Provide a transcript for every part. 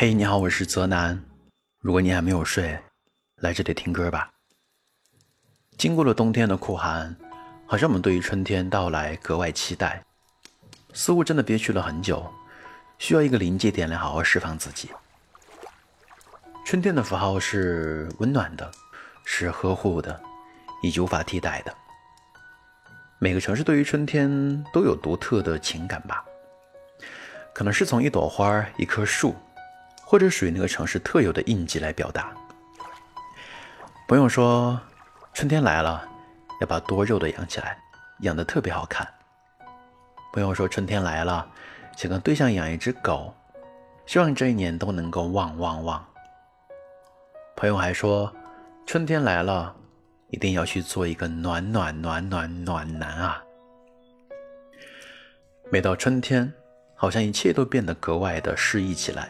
嘿，你好，我是泽南。如果你还没有睡，来这里听歌吧。经过了冬天的酷寒，好像我们对于春天到来格外期待，似乎真的憋屈了很久，需要一个临界点来好好释放自己。春天的符号是温暖的，是呵护的，以及无法替代的。每个城市对于春天都有独特的情感吧，可能是从一朵花、一棵树。或者属于那个城市特有的印记来表达。朋友说，春天来了，要把多肉的养起来，养得特别好看。朋友说，春天来了，想跟对象养一只狗，希望这一年都能够旺旺旺。朋友还说，春天来了，一定要去做一个暖暖暖暖暖男啊！每到春天，好像一切都变得格外的诗意起来。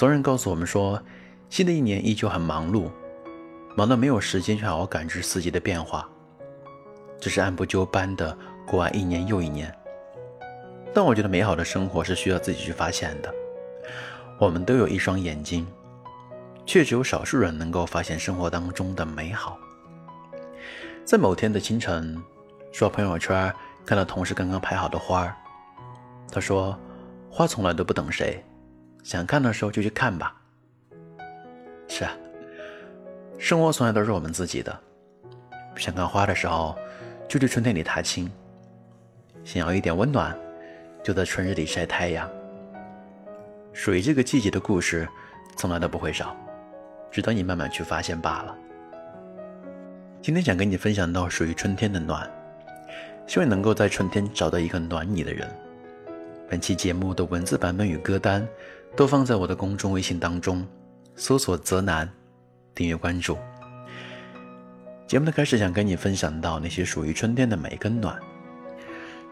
总有人告诉我们说，新的一年依旧很忙碌，忙到没有时间去好好感知四季的变化，只是按部就班的过完一年又一年。但我觉得美好的生活是需要自己去发现的。我们都有一双眼睛，却只有少数人能够发现生活当中的美好。在某天的清晨，刷朋友圈看到同事刚刚拍好的花他说：“花从来都不等谁。”想看的时候就去看吧。是啊，生活从来都是我们自己的。想看花的时候，就去春天里踏青；想要一点温暖，就在春日里晒太阳。属于这个季节的故事，从来都不会少，值得你慢慢去发现罢了。今天想跟你分享到属于春天的暖，希望能够在春天找到一个暖你的人。本期节目的文字版本与歌单。都放在我的公众微信当中，搜索“泽南”，订阅关注。节目的开始，想跟你分享到那些属于春天的美跟暖。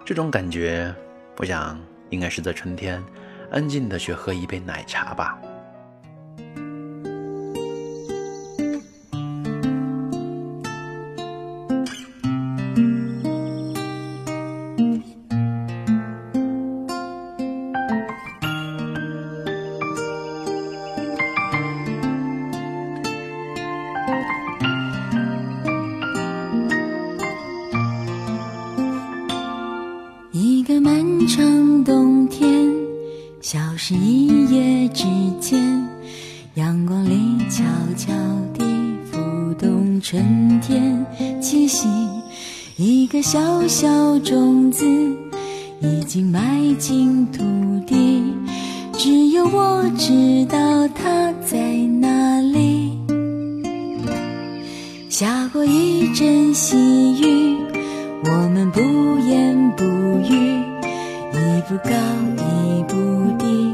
这种感觉，我想应该是在春天，安静的去喝一杯奶茶吧。是一夜之间，阳光里悄悄地浮动春天气息。一个小小种子已经埋进土地，只有我知道它在哪里。下过一阵细雨，我们不言不语，一步高一步低。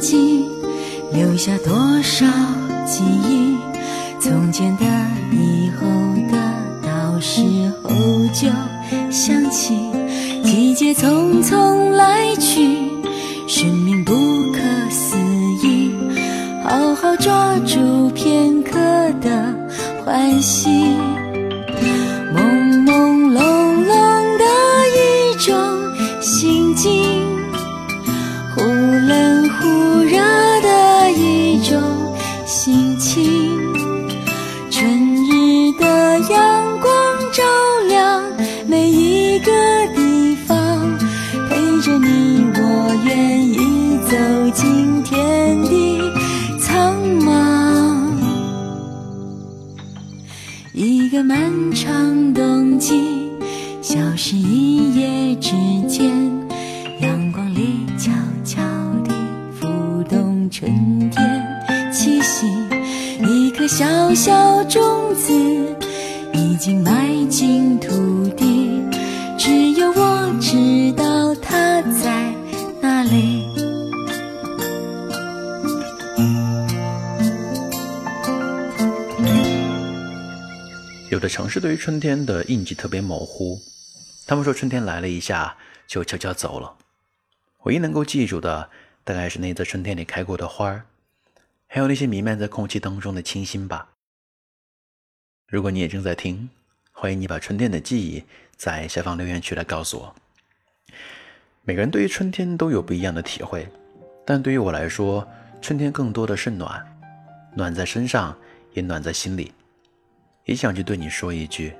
记留下多少记忆？从前的，以后的，到时候就想起，季节匆匆来去，生命不可思议，好好抓住片刻的欢喜。漫长冬季，消失一夜之间，阳光里悄悄地浮动春天气息。一颗小小种子已经埋进土地，只有我知道它在哪里。有的城市对于春天的印记特别模糊，他们说春天来了一下就悄悄走了。唯一能够记住的，大概是那在春天里开过的花儿，还有那些弥漫在空气当中的清新吧。如果你也正在听，欢迎你把春天的记忆在下方留言区来告诉我。每个人对于春天都有不一样的体会，但对于我来说，春天更多的是暖，暖在身上，也暖在心里。也想去对你说一句：“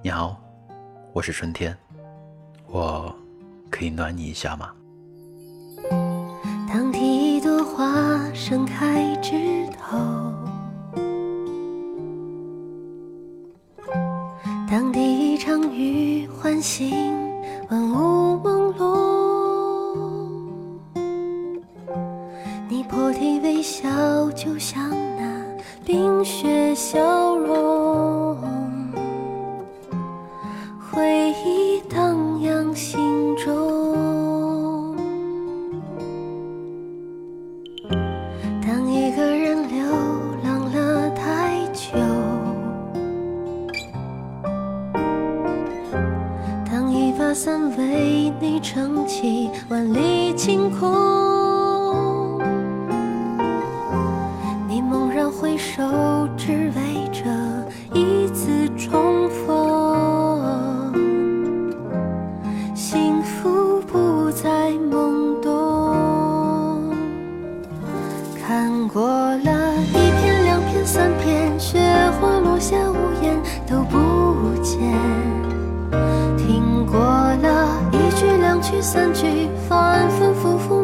你好，我是春天，我可以暖你一下吗？”当第一朵花盛开枝头，当第一场雨唤醒万物朦胧，你破涕为笑，就像那冰雪消融，看过了一片、两片、三片，雪花落下，屋檐都不见。听过了一句、两句、三句，反反复复